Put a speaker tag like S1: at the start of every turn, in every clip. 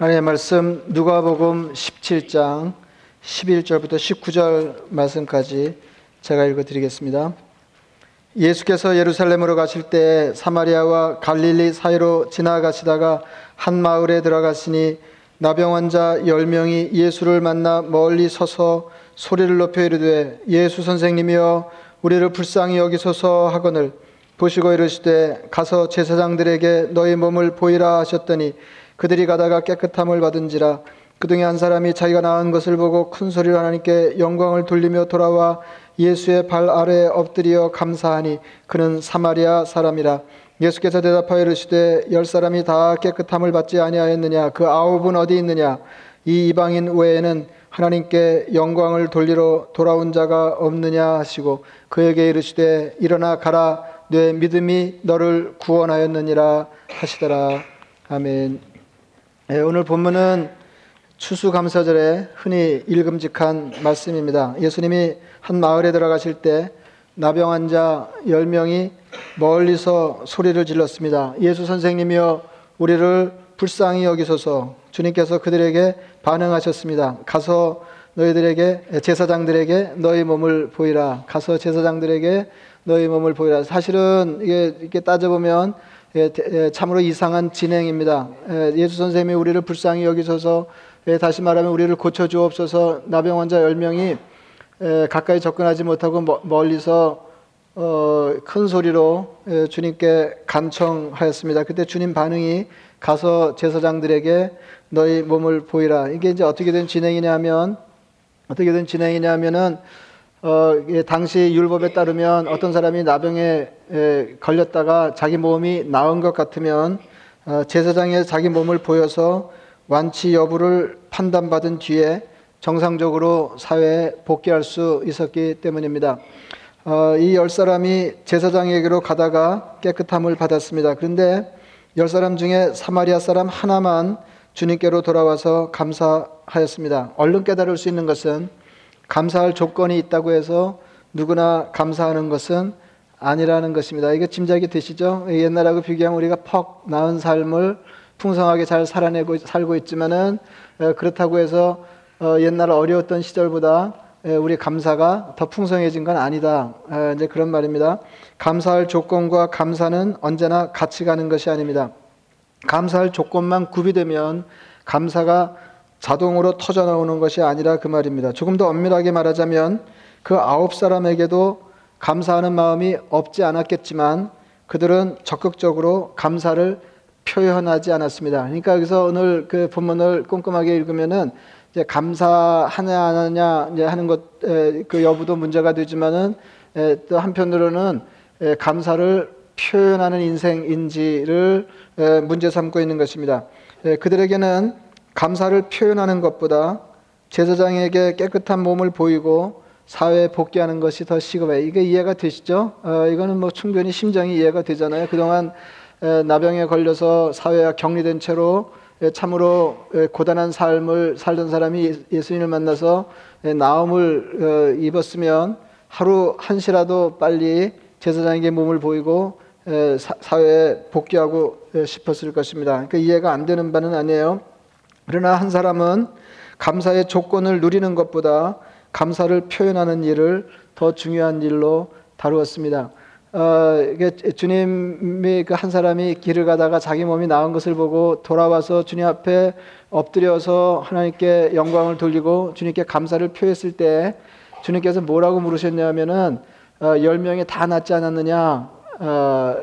S1: 하나님의 말씀 누가복음 17장 11절부터 19절 말씀까지 제가 읽어 드리겠습니다. 예수께서 예루살렘으로 가실 때 사마리아와 갈릴리 사이로 지나가시다가 한 마을에 들어가시니 나병 환자 10명이 예수를 만나 멀리 서서 소리를 높여 이르되 예수 선생님이여 우리를 불쌍히 여기소서 하거늘 보시고 이르시되 가서 제사장들에게 너희 몸을 보이라 하셨더니 그들이 가다가 깨끗함을 받은지라 그 중에 한 사람이 자기가 나은 것을 보고 큰 소리로 하나님께 영광을 돌리며 돌아와 예수의 발 아래에 엎드려 감사하니 그는 사마리아 사람이라. 예수께서 대답하여 이르시되 열 사람이 다 깨끗함을 받지 아니하였느냐? 그 아홉은 어디 있느냐? 이 이방인 외에는 하나님께 영광을 돌리러 돌아온 자가 없느냐? 하시고 그에게 이르시되 일어나 가라. 내 믿음이 너를 구원하였느니라 하시더라. 아멘. 네, 오늘 본문은 추수감사절에 흔히 읽음직한 말씀입니다. 예수님이 한 마을에 들어가실 때 나병 환자 10명이 멀리서 소리를 질렀습니다. 예수 선생님이여 우리를 불쌍히 여기소서 주님께서 그들에게 반응하셨습니다. 가서 너희들에게 제사장들에게 너희 몸을 보이라. 가서 제사장들에게 너희 몸을 보이라. 사실은 이게 이렇게 따져보면 참으로 이상한 진행입니다. 예, 예수 선생님이 우리를 불쌍히 여기셔서 다시 말하면 우리를 고쳐 주옵소서 나병 환자 10명이 가까이 접근하지 못하고 멀리서 어, 큰 소리로 주님께 간청하였습니다. 그때 주님 반응이 가서 제사장들에게 너희 몸을 보이라. 이게 이제 어떻게 된 진행이냐면 어떻게 된 진행이냐면은 어, 예, 당시 율법에 따르면 어떤 사람이 나병에 에, 걸렸다가 자기 몸이 나은 것 같으면 어, 제사장에 자기 몸을 보여서 완치 여부를 판단받은 뒤에 정상적으로 사회에 복귀할 수 있었기 때문입니다. 어, 이열 사람이 제사장에게로 가다가 깨끗함을 받았습니다. 그런데 열 사람 중에 사마리아 사람 하나만 주님께로 돌아와서 감사하였습니다. 얼른 깨달을 수 있는 것은 감사할 조건이 있다고 해서 누구나 감사하는 것은 아니라는 것입니다. 이게 짐작이 되시죠? 옛날하고 비교하면 우리가 퍽 나은 삶을 풍성하게 잘 살아내고 살고 있지만은 그렇다고 해서 어, 옛날 어려웠던 시절보다 우리 감사가 더 풍성해진 건 아니다. 이제 그런 말입니다. 감사할 조건과 감사는 언제나 같이 가는 것이 아닙니다. 감사할 조건만 구비되면 감사가 자동으로 터져 나오는 것이 아니라 그 말입니다. 조금 더 엄밀하게 말하자면 그 아홉 사람에게도 감사하는 마음이 없지 않았겠지만 그들은 적극적으로 감사를 표현하지 않았습니다. 그러니까 여기서 오늘 그 본문을 꼼꼼하게 읽으면은 이제 감사하냐 안 하냐 이제 하는 것 그 여부도 문제가 되지만은 또 한편으로는 감사를 표현하는 인생인지를 문제 삼고 있는 것입니다. 그들에게는 감사를 표현하는 것보다 제사장에게 깨끗한 몸을 보이고 사회에 복귀하는 것이 더 시급해. 이게 이해가 되시죠? 어, 이거는 뭐 충분히 심정이 이해가 되잖아요. 그동안 에, 나병에 걸려서 사회와 격리된 채로 에, 참으로 에, 고단한 삶을 살던 사람이 예수님을 만나서 나음을 어, 입었으면 하루 한시라도 빨리 제사장에게 몸을 보이고 사회에 복귀하고 싶었을 것입니다. 그러니까 이해가 안 되는 바는 아니에요. 그러나 한 사람은 감사의 조건을 누리는 것보다 감사를 표현하는 일을 더 중요한 일로 다루었습니다. 어, 주님이 그 한 사람이 길을 가다가 자기 몸이 나은 것을 보고 돌아와서 주님 앞에 엎드려서 하나님께 영광을 돌리고 주님께 감사를 표했을 때 주님께서 뭐라고 물으셨냐면은 어, 열 명이 다 낫지 않았느냐? 어,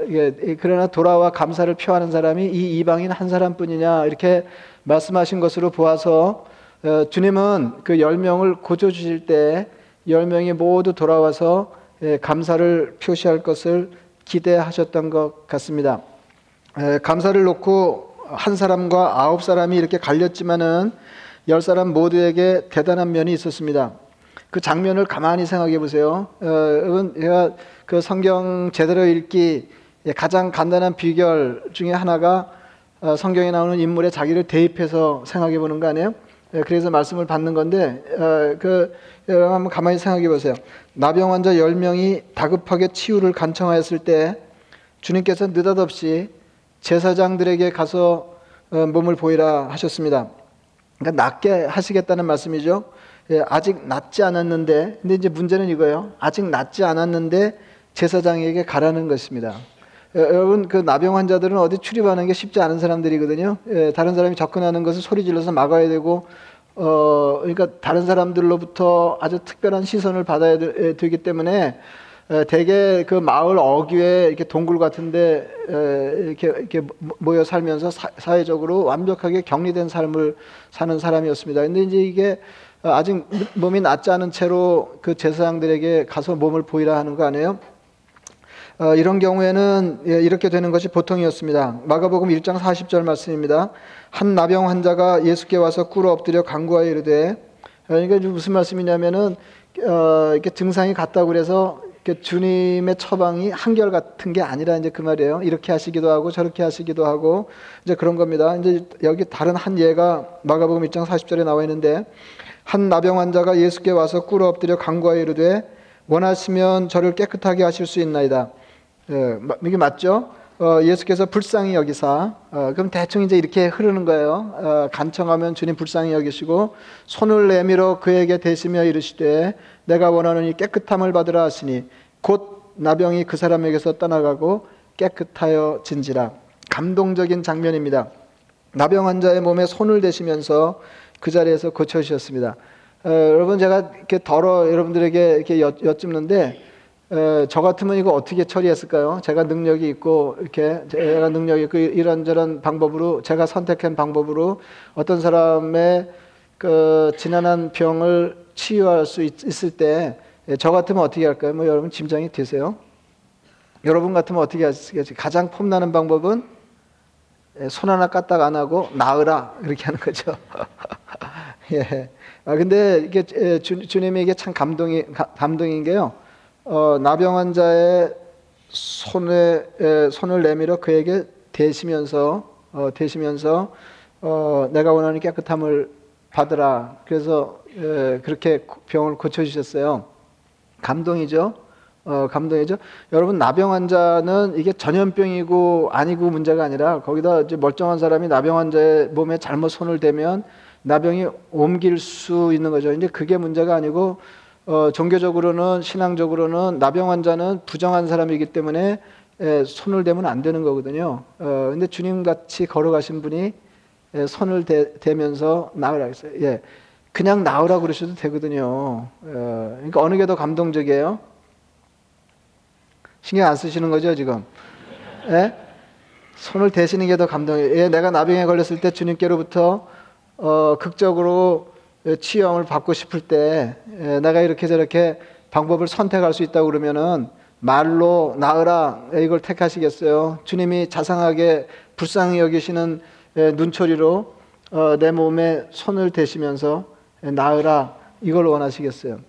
S1: 그러나 돌아와 감사를 표하는 사람이 이 이방인 한 사람뿐이냐 이렇게 말씀하신 것으로 보아서 어, 주님은 그 열 명을 고쳐 주실 때 열 명이 모두 돌아와서 예, 감사를 표시할 것을 기대하셨던 것 같습니다. 감사를 놓고 한 사람과 아홉 사람이 이렇게 갈렸지만은 열 사람 모두에게 대단한 면이 있었습니다. 그 장면을 가만히 생각해 보세요. 어, 제가 그 성경 제대로 읽기 가장 간단한 비결 중에 하나가 어, 성경에 나오는 인물의 자기를 대입해서 생각해 보는 거 아니에요? 예, 그래서 말씀을 받는 건데 어, 그 여러분 한번 가만히 생각해 보세요. 나병 환자 10명이 다급하게 치유를 간청하였을 때 주님께서 느닷없이 제사장들에게 가서 어, 몸을 보이라 하셨습니다. 그러니까 낫게 하시겠다는 말씀이죠. 예, 아직 낫지 않았는데, 근데 이제 문제는 이거예요. 아직 낫지 않았는데 제사장에게 가라는 것입니다. 예, 여러분 그 나병 환자들은 어디 출입하는 게 쉽지 않은 사람들이거든요. 예, 다른 사람이 접근하는 것을 소리 질러서 막아야 되고, 어 그러니까 다른 사람들로부터 아주 특별한 시선을 받아야 되, 기 때문에 대개 그 마을 어귀에 이렇게 동굴 같은데 이렇게 이렇게 모여 살면서 사, 회적으로 완벽하게 격리된 삶을 사는 사람이었습니다. 근데 이제 이게 아직 몸이 낫지 않은 채로 그 제사장들에게 가서 몸을 보이라 하는 거 아니에요? 어, 이런 경우에는 예, 이렇게 되는 것이 보통이었습니다. 마가복음 1장 40절 말씀입니다. 한 나병 환자가 예수께 와서 꿇어 엎드려 간구하여 이르되 그러니까 무슨 말씀이냐면은 어, 이렇게 증상이 같다고 그래서 주님의 처방이 한결 같은 게 아니라 이제 그 말이에요. 이렇게 하시기도 하고 저렇게 하시기도 하고 이제 그런 겁니다. 이제 여기 다른 한 예가 마가복음 1장 40절에 나와 있는데 한 나병 환자가 예수께 와서 꿇어 엎드려 간구하여 이르되 원하시면 저를 깨끗하게 하실 수 있나이다. 예, 이게 맞죠? 어, 예수께서 불쌍히 여기사 어, 그럼 대충 이제 이렇게 흐르는 거예요. 어, 간청하면 주님 불쌍히 여기시고 손을 내밀어 그에게 대시며 이르시되 내가 원하는 이 깨끗함을 받으라 하시니 곧 나병이 그 사람에게서 떠나가고 깨끗하여 진지라 감동적인 장면입니다. 나병 환자의 몸에 손을 대시면서 그 자리에서 고쳐주셨습니다. 어, 여러분 제가 이렇게 덜어 여러분들에게 이렇게 여, 쭸는데 어, 저 같으면 이거 어떻게 처리했을까요? 제가 능력이 있고 이렇게 제가 능력이 있고 이런저런 방법으로 제가 선택한 방법으로 어떤 사람의 그 지난한 병을 치유할 수 있, 있을 때 저 같으면 어떻게 할까요? 뭐 여러분 짐작이 되세요? 여러분 같으면 어떻게 하시겠지? 가장 폼나는 방법은 손 하나 까딱 안 하고 나으라 이렇게 하는 거죠. 예. 아 근데 이게 주, 주님이 이게 참 감동이 감동인 게요. 어, 나병 환자의 손에 에, 손을 내밀어 그에게 대시면서 어, 대시면서 어, 내가 원하는 깨끗함을 받으라. 그래서 에, 그렇게 병을 고쳐 주셨어요. 감동이죠. 어, 감동이죠. 여러분 나병 환자는 이게 전염병이고 아니고 문제가 아니라 거기다 이제 멀쩡한 사람이 나병 환자의 몸에 잘못 손을 대면 나병이 옮길 수 있는 거죠. 이제 그게 문제가 아니고 어, 종교적으로는 신앙적으로는 나병 환자는 부정한 사람이기 때문에 에, 손을 대면 안 되는 거거든요. 어, 근데 주님 같이 걸어가신 분이 에, 손을 대, 대면서 나으라 했어요. 예. 그냥 나으라 그러셔도 되거든요. 어, 그러니까 어느 게 더 감동적이에요? 신경 안 쓰시는 거죠, 지금? 예? 손을 대시는 게 더 감동이에요. 예, 내가 나병에 걸렸을 때 주님께로부터 어, 극적으로 치유을 받고 싶을 때 예, 내가 이렇게 저렇게 방법을 선택할 수 있다고 그러면은 말로 나으라 이걸 택하시겠어요? 주님이 자상하게 불쌍히 여기시는 예, 눈초리로 어, 내 몸에 손을 대시면서 예, 나으라 이걸 원하시겠어요?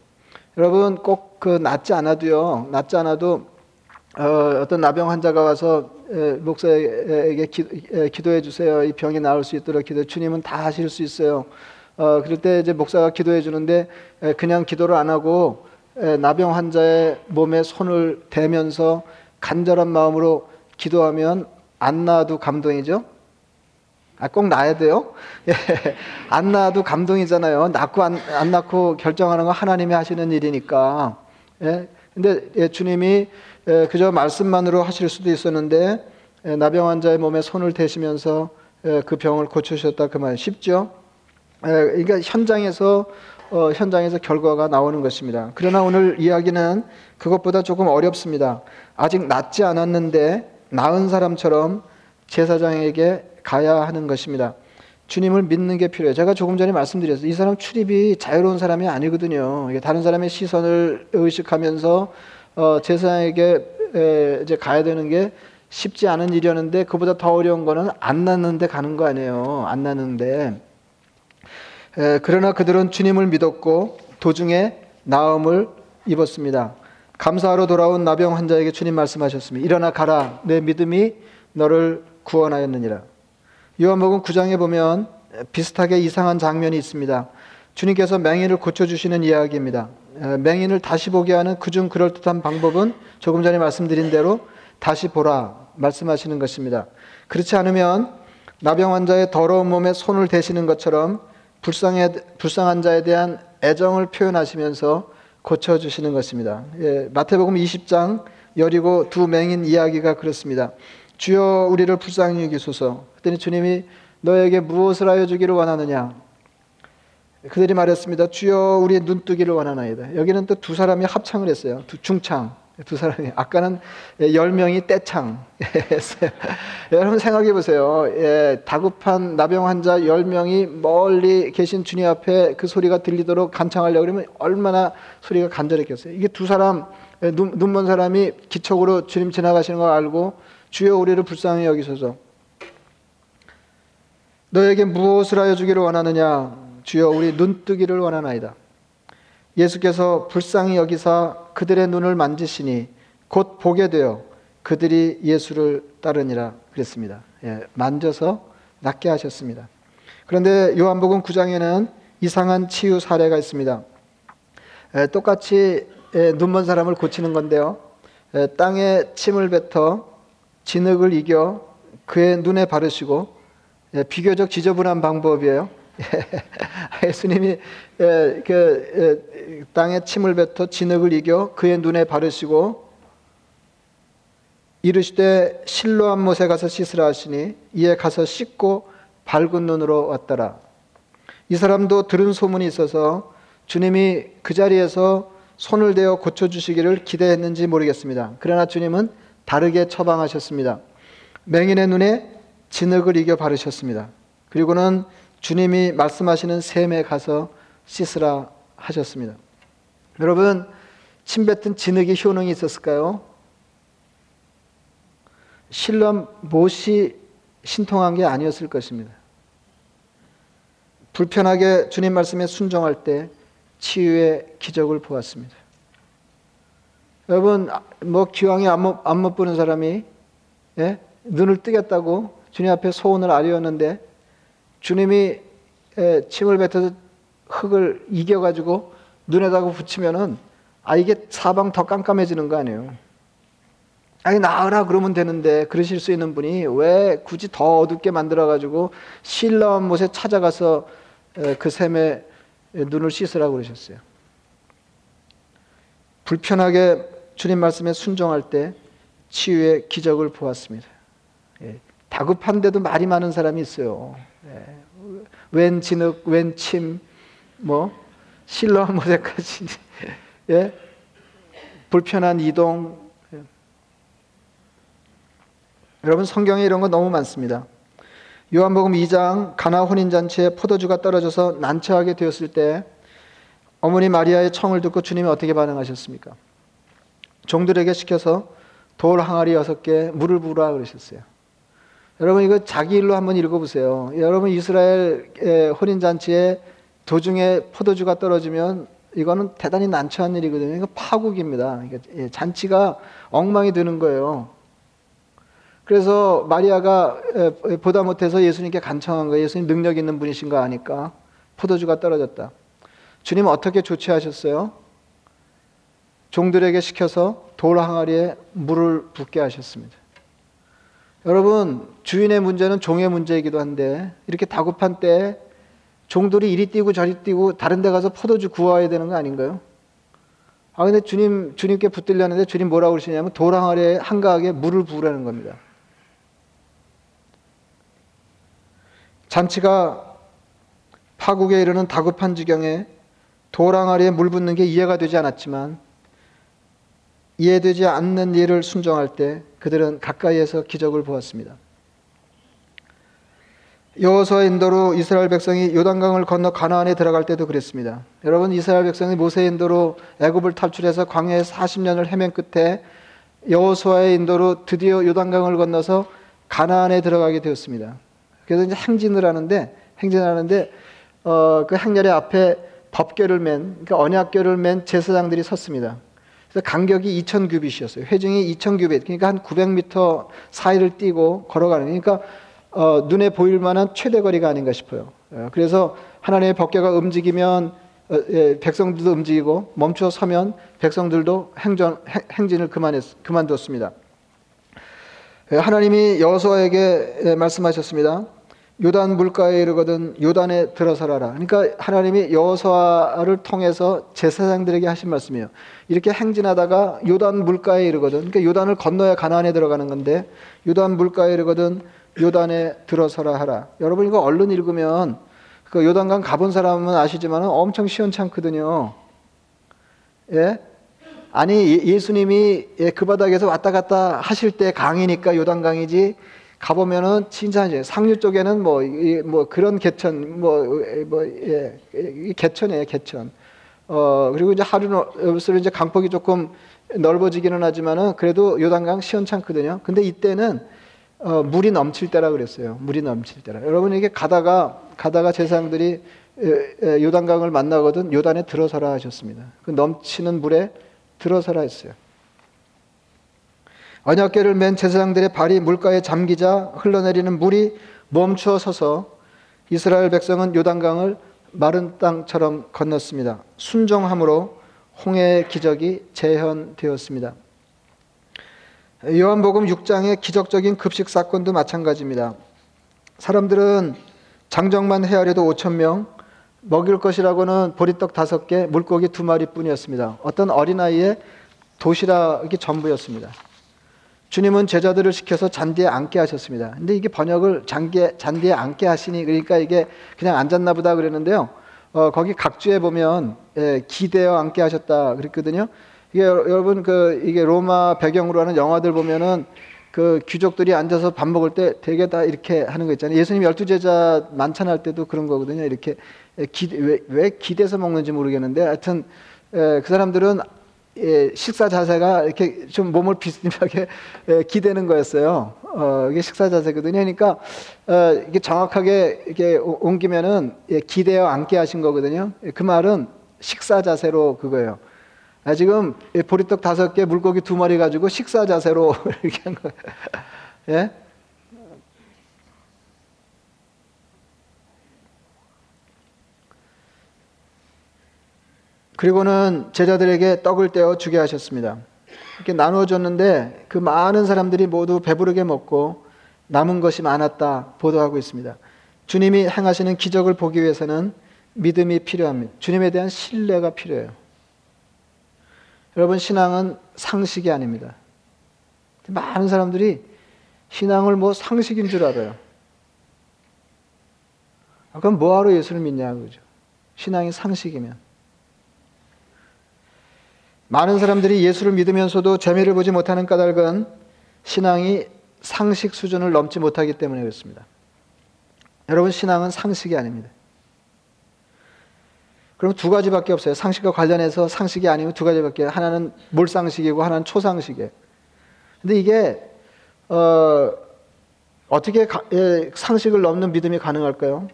S1: 여러분 꼭 그 낫지 않아도요. 낫지 않아도 어, 떤 나병 환자가 와서 목사에게 기, 도해 주세요. 이 병이 나을 수 있도록 기도. 주님은 다 하실 수 있어요. 어, 그럴 때 이제 목사가 기도해 주는데 그냥 기도를 안 하고 나병 환자의 몸에 손을 대면서 간절한 마음으로 기도하면 안 나아도 감동이죠. 아, 꼭 나야 돼요? 예, 안 나아도 감동이잖아요. 낳고 안, 안 낳고 결정하는 건 하나님이 하시는 일이니까. 예? 근데 예, 주님이 예, 그저 말씀만으로 하실 수도 있었는데 예, 나병 환자의 몸에 손을 대시면서 예, 그 병을 고쳐주셨다 그 말 쉽죠? 그러니까 현장에서 어, 현장에서 결과가 나오는 것입니다. 그러나 오늘 이야기는 그것보다 조금 어렵습니다. 아직 낫지 않았는데 나은 사람처럼 제사장에게 가야 하는 것입니다. 주님을 믿는 게 필요해요. 제가 조금 전에 말씀드렸어요. 이 사람 출입이 자유로운 사람이 아니거든요. 다른 사람의 시선을 의식하면서 어, 제사장에게 이제 가야 되는 게 쉽지 않은 일이었는데 그보다 더 어려운 거는 안 났는데 가는 거 아니에요. 안 났는데 그러나 그들은 주님을 믿었고 도중에 나음을 입었습니다. 감사하러 돌아온 나병 환자에게 주님 말씀하셨습니다. 일어나 가라. 내 믿음이 너를 구원하였느니라. 요한복음 9장에 보면 비슷하게 이상한 장면이 있습니다. 주님께서 맹인을 고쳐주시는 이야기입니다. 맹인을 다시 보게 하는 그중 그럴듯한 방법은 조금 전에 말씀드린 대로 다시 보라 말씀하시는 것입니다. 그렇지 않으면 나병 환자의 더러운 몸에 손을 대시는 것처럼 불쌍해, 불쌍한 자에 대한 애정을 표현하시면서 고쳐주시는 것입니다. 예, 마태복음 20장 여리고 두 맹인 이야기가 그렇습니다. 주여 우리를 불쌍히 여기소서. 그랬더니 주님이 너에게 무엇을 하여 주기를 원하느냐? 그들이 말했습니다. 주여 우리의 눈뜨기를 원하나이다. 여기는 또 두 사람이 합창을 했어요. 두 중창. 두 사람이 아까는 열 명이 떼창 했어요. 여러분 생각해 보세요. 예, 다급한 나병 환자 열 명이 멀리 계신 주님 앞에 그 소리가 들리도록 간청하려고 그러면 얼마나 소리가 간절했겠어요. 이게 두 사람 눈, 눈먼 사람이 기척으로 주님 지나가시는 걸 알고 주여 우리를 불쌍히 여기소서. 너에게 무엇을 하여 주기를 원하느냐? 주여 우리 눈 뜨기를 원하나이다. 예수께서 불쌍히 여기사 그들의 눈을 만지시니 곧 보게 되어 그들이 예수를 따르니라 그랬습니다. 예, 만져서 낫게 하셨습니다. 그런데 요한복음 9장에는 이상한 치유 사례가 있습니다. 예, 똑같이 예, 눈먼 사람을 고치는 건데요. 예, 땅에 침을 뱉어 진흙을 이겨 그의 눈에 바르시고 예, 비교적 지저분한 방법이에요. 예수님이 그 땅에 침을 뱉어 진흙을 이겨 그의 눈에 바르시고 이르시되 실로한 못에 가서 씻으라 하시니 이에 가서 씻고 밝은 눈으로 왔더라. 이 사람도 들은 소문이 있어서 주님이 그 자리에서 손을 대어 고쳐주시기를 기대했는지 모르겠습니다. 그러나 주님은 다르게 처방하셨습니다. 맹인의 눈에 진흙을 이겨 바르셨습니다. 그리고는 주님이 말씀하시는 샘에 가서 씻으라 하셨습니다. 여러분, 침 뱉은 진흙의 효능이 있었을까요? 신람 못이 신통한 게 아니었을 것입니다. 불편하게 주님 말씀에 순종할 때 치유의 기적을 보았습니다. 여러분, 뭐 기왕에 안못 보는 사람이 예? 눈을 뜨겠다고 주님 앞에 소원을 아뢰었는데 주님이 침을 뱉어서 흙을 이겨가지고 눈에다가 붙이면은 아 이게 사방 더 깜깜해지는 거 아니에요. 아니 나으라 그러면 되는데 그러실 수 있는 분이 왜 굳이 더 어둡게 만들어가지고 신라한 못에 찾아가서 그 샘에 눈을 씻으라고 그러셨어요. 불편하게 주님 말씀에 순종할 때 치유의 기적을 보았습니다. 예, 다급한데도 말이 많은 사람이 있어요. 예, 웬 진흙, 웬 침, 뭐 실러 모델까지 예? 불편한 이동. 예. 여러분 성경에 이런 거 너무 많습니다. 요한복음 2장 가나 혼인 잔치에 포도주가 떨어져서 난처하게 되었을 때 어머니 마리아의 청을 듣고 주님이 어떻게 반응하셨습니까? 종들에게 시켜서 돌 항아리 여섯 개 물을 부으라 그러셨어요. 여러분 이거 자기 일로 한번 읽어보세요. 여러분 이스라엘 혼인 잔치에 도중에 포도주가 떨어지면 이거는 대단히 난처한 일이거든요. 이거 파국입니다. 예, 잔치가 엉망이 되는 거예요. 그래서 마리아가 보다 못해서 예수님께 간청한 거예요. 예수님 능력 있는 분이신 거 아니까 포도주가 떨어졌다. 주님 어떻게 조치하셨어요? 종들에게 시켜서 돌 항아리에 물을 붓게 하셨습니다. 여러분, 주인의 문제는 종의 문제이기도 한데, 이렇게 다급한 때 종들이 이리 뛰고 저리 뛰고 다른 데 가서 포도주 구워야 되는 거 아닌가요? 아, 근데 주님, 주님께 붙들려는데 주님 뭐라고 그러시냐면 도랑아래 한가하게 물을 부으라는 겁니다. 잔치가 파국에 이르는 다급한 지경에 도랑아리에 물 붓는 게 이해가 되지 않았지만 이해되지 않는 일을 순종할 때 그들은 가까이에서 기적을 보았습니다. 여호수아의 인도로 이스라엘 백성이 요단강을 건너 가나안에 들어갈 때도 그랬습니다. 여러분 이스라엘 백성이 모세 인도로 애굽을 탈출해서 광야에 40년을 헤맨 끝에 여호수아의 인도로 드디어 요단강을 건너서 가나안에 들어가게 되었습니다. 그래서 이제 행진을 하는데 행진을 하는데 어, 그 행렬의 앞에 법궤를 맨 그러니까 언약궤를 맨 제사장들이 섰습니다. 그래서 간격이 2,000 규빗이었어요. 회중이 2,000 규빗, 그러니까 한 900m 사이를 뛰고 걸어가는, 그러니까 어, 눈에 보일 만한 최대 거리가 아닌가 싶어요. 어, 그래서 하나님의 법궤가 움직이면 어, 예, 백성들도 움직이고 멈춰 서면 백성들도 행전, 행 진을 그만했, 그만뒀습니다. 예, 하나님이 여호수아에게 예, 말씀하셨습니다. 요단 물가에 이르거든 요단에 들어서라라. 그러니까 하나님이 여호수아를 통해서 제사장들에게 하신 말씀이에요. 이렇게 행진하다가 요단 물가에 이르거든. 그러니까 요단을 건너야 가나안에 들어가는 건데 요단 물가에 이르거든 요단에 들어서라 하라. 여러분 이거 얼른 읽으면 그 요단강 가본 사람은 아시지만 엄청 시원찮거든요. 예? 아니 예, 예수님이 예, 그 바닥에서 왔다 갔다 하실 때 강이니까 요단강이지 가보면은 이제 상류 쪽에는 뭐, 이, 뭐 그런 개천, 뭐, 뭐, 예, 개천이에요, 개천. 어, 그리고 이제 하루는, 이제 강폭이 조금 넓어지기는 하지만은 그래도 요단강 시원찮거든요. 근데 이때는 어, 물이 넘칠 때라 그랬어요. 물이 넘칠 때라. 여러분 이게 가다가, 가다가 제사장들이 요단강을 만나거든 요단에 들어서라 하셨습니다. 그 넘치는 물에 들어서라 했어요. 언약궤를 맨 제사장들의 발이 물가에 잠기자 흘러내리는 물이 멈추어 서서 이스라엘 백성은 요단강을 마른 땅처럼 건넜습니다. 순종함으로 홍해의 기적이 재현되었습니다. 요한복음 6장의 기적적인 급식 사건도 마찬가지입니다. 사람들은 장정만 헤아려도 5천 명, 먹일 것이라고는 보리떡 다섯 개, 물고기 두 마리뿐이었습니다. 어떤 어린아이의 도시락이 전부였습니다. 주님은 제자들을 시켜서 잔디에 앉게 하셨습니다. 근데 이게 번역을 잔디에, 잔디에 앉게 하시니 그러니까 이게 그냥 앉았나 보다 그랬는데요. 어, 거기 각주에 보면 예, 기대어 앉게 하셨다 그랬거든요. 이게 여러분 그 이게 로마 배경으로 하는 영화들 보면은 그 귀족들이 앉아서 밥 먹을 때 되게 다 이렇게 하는 거 있잖아요. 예수님 열두 제자 만찬할 때도 그런 거거든요. 이렇게 기, 왜, 왜 기대서 먹는지 모르겠는데 하여튼 에, 그 사람들은 예, 식사 자세가 이렇게 좀 몸을 비스듬하게 예, 기대는 거였어요. 어, 이게 식사 자세거든요. 그러니까 어, 이게 정확하게 이게 옮기면은 예, 기대어 앉게 하신 거거든요. 예, 그 말은 식사 자세로 그거예요. 아, 지금 보리떡 다섯 개, 물고기 두 마리 가지고 식사 자세로 이렇게 한 거예요. 예? 그리고는 제자들에게 떡을 떼어 주게 하셨습니다. 이렇게 나누어 줬는데 그 많은 사람들이 모두 배부르게 먹고 남은 것이 많았다 보도하고 있습니다. 주님이 행하시는 기적을 보기 위해서는 믿음이 필요합니다. 주님에 대한 신뢰가 필요해요. 여러분, 신앙은 상식이 아닙니다. 많은 사람들이 신앙을 뭐 상식인 줄 알아요. 그럼 뭐하러 예수를 믿냐, 그죠? 신앙이 상식이면. 많은 사람들이 예수를 믿으면서도 재미를 보지 못하는 까닭은 신앙이 상식 수준을 넘지 못하기 때문에 그렇습니다. 여러분, 신앙은 상식이 아닙니다. 그럼 두 가지밖에 없어요. 상식과 관련해서 상식이 아니면 두 가지밖에. 하나는 몰상식이고 하나는 초상식이에요. 근데 이게, 어, 어떻게 가, 예, 상식을 넘는 믿음이 가능할까요?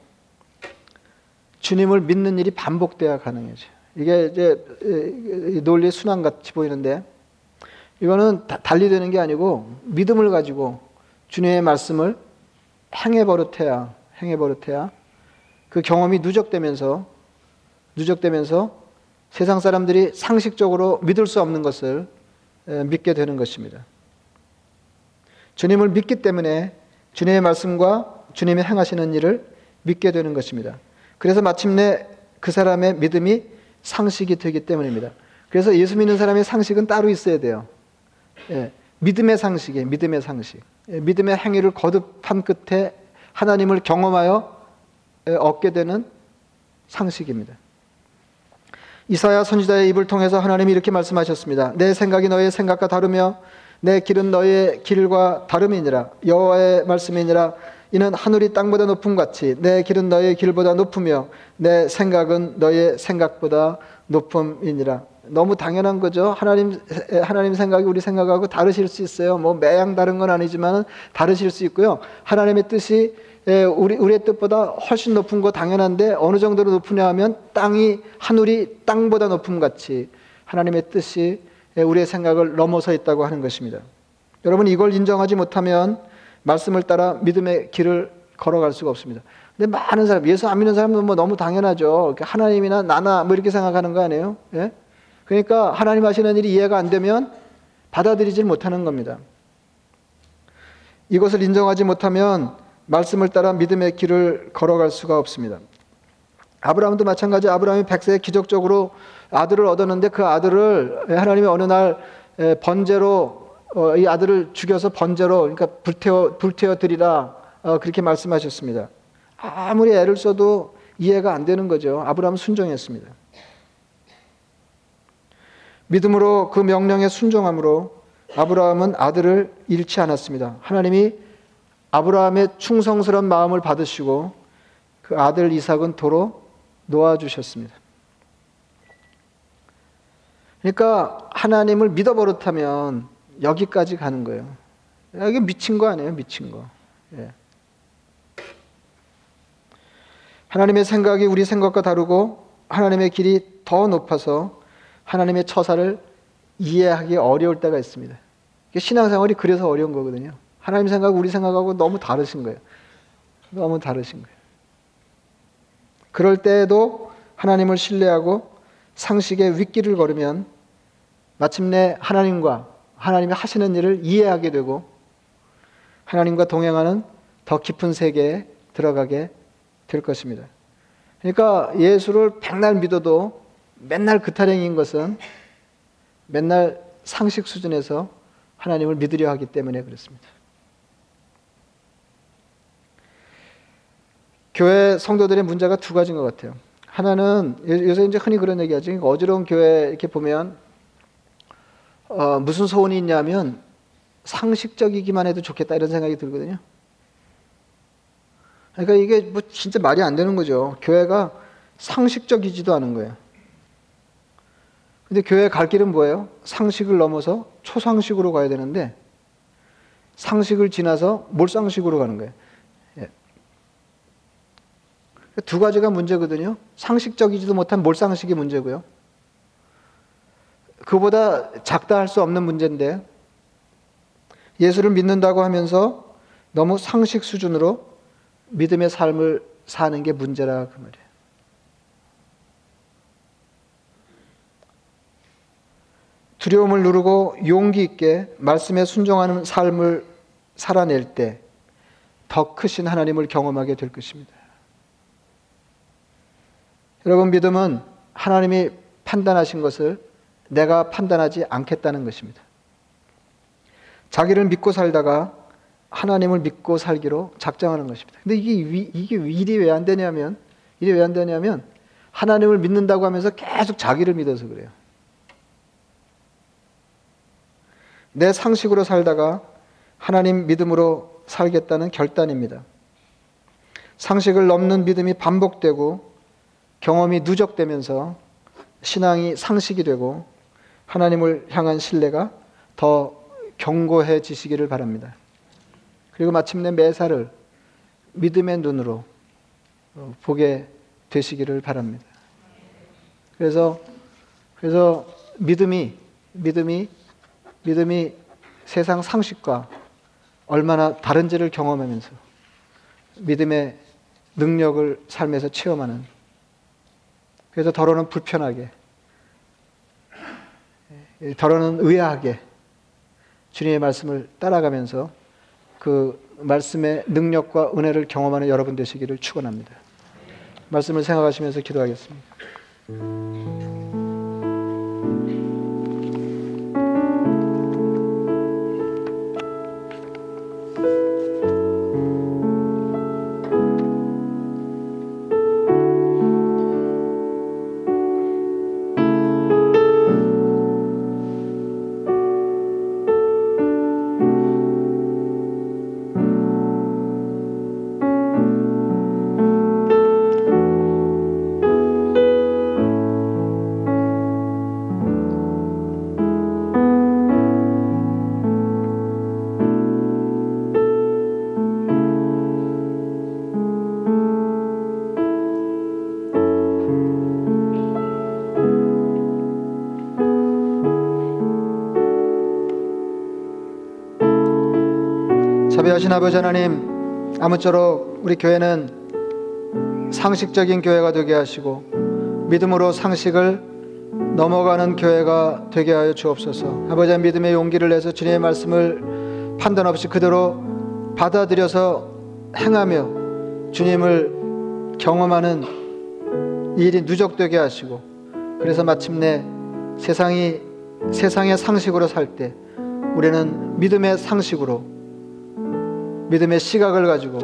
S1: 주님을 믿는 일이 반복돼야 가능해져요. 이게 이제 논리 순환 같이 보이는데 이거는 달리 되는 게 아니고 믿음을 가지고 주님의 말씀을 행해 버릇해야 행해 버릇해야 그 경험이 누적되면서 누적되면서 세상 사람들이 상식적으로 믿을 수 없는 것을 믿게 되는 것입니다. 주님을 믿기 때문에 주님의 말씀과 주님이 행하시는 일을 믿게 되는 것입니다. 그래서 마침내 그 사람의 믿음이 상식이 되기 때문입니다. 그래서 예수 믿는 사람의 상식은 따로 있어야 돼요. 예, 믿음의 상식이에요. 믿음의 상식. 예, 믿음의 행위를 거듭한 끝에 하나님을 경험하여 예, 얻게 되는 상식입니다. 이사야 선지자의 입을 통해서 하나님이 이렇게 말씀하셨습니다. 내 생각이 너의 생각과 다르며 내 길은 너의 길과 다름이니라. 여호와의 말씀이니라. 이는 하늘이 땅보다 높음 같이 내 길은 너의 길보다 높으며 내 생각은 너의 생각보다 높음이니라. 너무 당연한 거죠. 하나님 하나님 생각이 우리 생각하고 다르실 수 있어요. 뭐 매양 다른 건 아니지만 다르실 수 있고요. 하나님의 뜻이 우리 우리의 뜻보다 훨씬 높은 거 당연한데 어느 정도로 높으냐 하면 땅이 하늘이 땅보다 높음 같이 하나님의 뜻이 우리의 생각을 넘어서 있다고 하는 것입니다. 여러분 이걸 인정하지 못하면 말씀을 따라 믿음의 길을 걸어갈 수가 없습니다. 근데 많은 사람, 예수 안 믿는 사람은 뭐 너무 당연하죠. 하나님이나 나나 뭐 이렇게 생각하는 거 아니에요? 예? 그러니까 하나님 하시는 일이 이해가 안 되면 받아들이질 못하는 겁니다. 이것을 인정하지 못하면 말씀을 따라 믿음의 길을 걸어갈 수가 없습니다. 아브라함도 마찬가지 아브라함이 백세에 기적적으로 아들을 얻었는데 그 아들을 하나님이 어느 날 번제로 어, 이 아들을 죽여서 번제로 그러니까 불태워 불태워 드리라 어, 그렇게 말씀하셨습니다. 아무리 애를 써도 이해가 안 되는 거죠. 아브라함은 순종했습니다. 믿음으로 그 명령에 순종함으로 아브라함은 아들을 잃지 않았습니다. 하나님이 아브라함의 충성스러운 마음을 받으시고 그 아들 이삭은 도로 놓아 주셨습니다. 그러니까 하나님을 믿어 버릇하면 여기까지 가는 거예요. 이게 미친 거 아니에요, 미친 거. 예. 하나님의 생각이 우리 생각과 다르고 하나님의 길이 더 높아서 하나님의 처사를 이해하기 어려울 때가 있습니다. 신앙생활이 그래서 어려운 거거든요. 하나님 생각, 우리 생각하고 너무 다르신 거예요. 너무 다르신 거예요. 그럴 때에도 하나님을 신뢰하고 상식의 윗길을 걸으면 마침내 하나님과 하나님이 하시는 일을 이해하게 되고 하나님과 동행하는 더 깊은 세계에 들어가게 될 것입니다. 그러니까 예수를 백날 믿어도 맨날 그타령인 것은 맨날 상식 수준에서 하나님을 믿으려 하기 때문에 그렇습니다. 교회 성도들의 문제가 두 가지인 것 같아요. 하나는 요새 이제 흔히 그런 얘기하죠. 어지러운 교회 이렇게 보면 어, 무슨 소원이 있냐면 상식적이기만 해도 좋겠다 이런 생각이 들거든요. 그러니까 이게 뭐 진짜 말이 안 되는 거죠. 교회가 상식적이지도 않은 거예요. 근데 교회 갈 길은 뭐예요? 상식을 넘어서 초상식으로 가야 되는데 상식을 지나서 몰상식으로 가는 거예요. 예. 두 가지가 문제거든요. 상식적이지도 못한 몰상식이 문제고요. 그보다 작다 할 수 없는 문제인데 예수를 믿는다고 하면서 너무 상식 수준으로 믿음의 삶을 사는 게 문제라 그 말이에요. 두려움을 누르고 용기 있게 말씀에 순종하는 삶을 살아낼 때 더 크신 하나님을 경험하게 될 것입니다. 여러분 믿음은 하나님이 판단하신 것을 내가 판단하지 않겠다는 것입니다. 자기를 믿고 살다가 하나님을 믿고 살기로 작정하는 것입니다. 근데 이게, 이게 일이 왜 안 되냐면, 일이 왜 안 되냐면, 하나님을 믿는다고 하면서 계속 자기를 믿어서 그래요. 내 상식으로 살다가 하나님 믿음으로 살겠다는 결단입니다. 상식을 넘는 믿음이 반복되고 경험이 누적되면서 신앙이 상식이 되고 하나님을 향한 신뢰가 더 견고해지시기를 바랍니다. 그리고 마침내 매사를 믿음의 눈으로 어, 보게 되시기를 바랍니다. 그래서 그래서 믿음이 믿음이 믿음이 세상 상식과 얼마나 다른지를 경험하면서 믿음의 능력을 삶에서 체험하는 그래서 더러는 불편하게 더러는 의아하게 주님의 말씀을 따라가면서 그 말씀의 능력과 은혜를 경험하는 여러분 되시기를 축원합니다. 말씀을 생각하시면서 기도하겠습니다. 자비하신 아버지 하나님 아무쪼록 우리 교회는 상식적인 교회가 되게 하시고 믿음으로 상식을 넘어가는 교회가 되게 하여 주옵소서. 아버지 믿음의 용기를 내서 주님의 말씀을 판단 없이 그대로 받아들여서 행하며 주님을 경험하는 일이 누적되게 하시고 그래서 마침내 세상이 세상의 상식으로 살 때 우리는 믿음의 상식으로 믿음의 시각을 가지고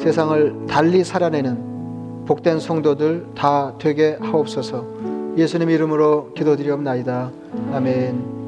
S1: 세상을 달리 살아내는 복된 성도들 다 되게 하옵소서. 예수님 이름으로 기도드리옵나이다. 아멘.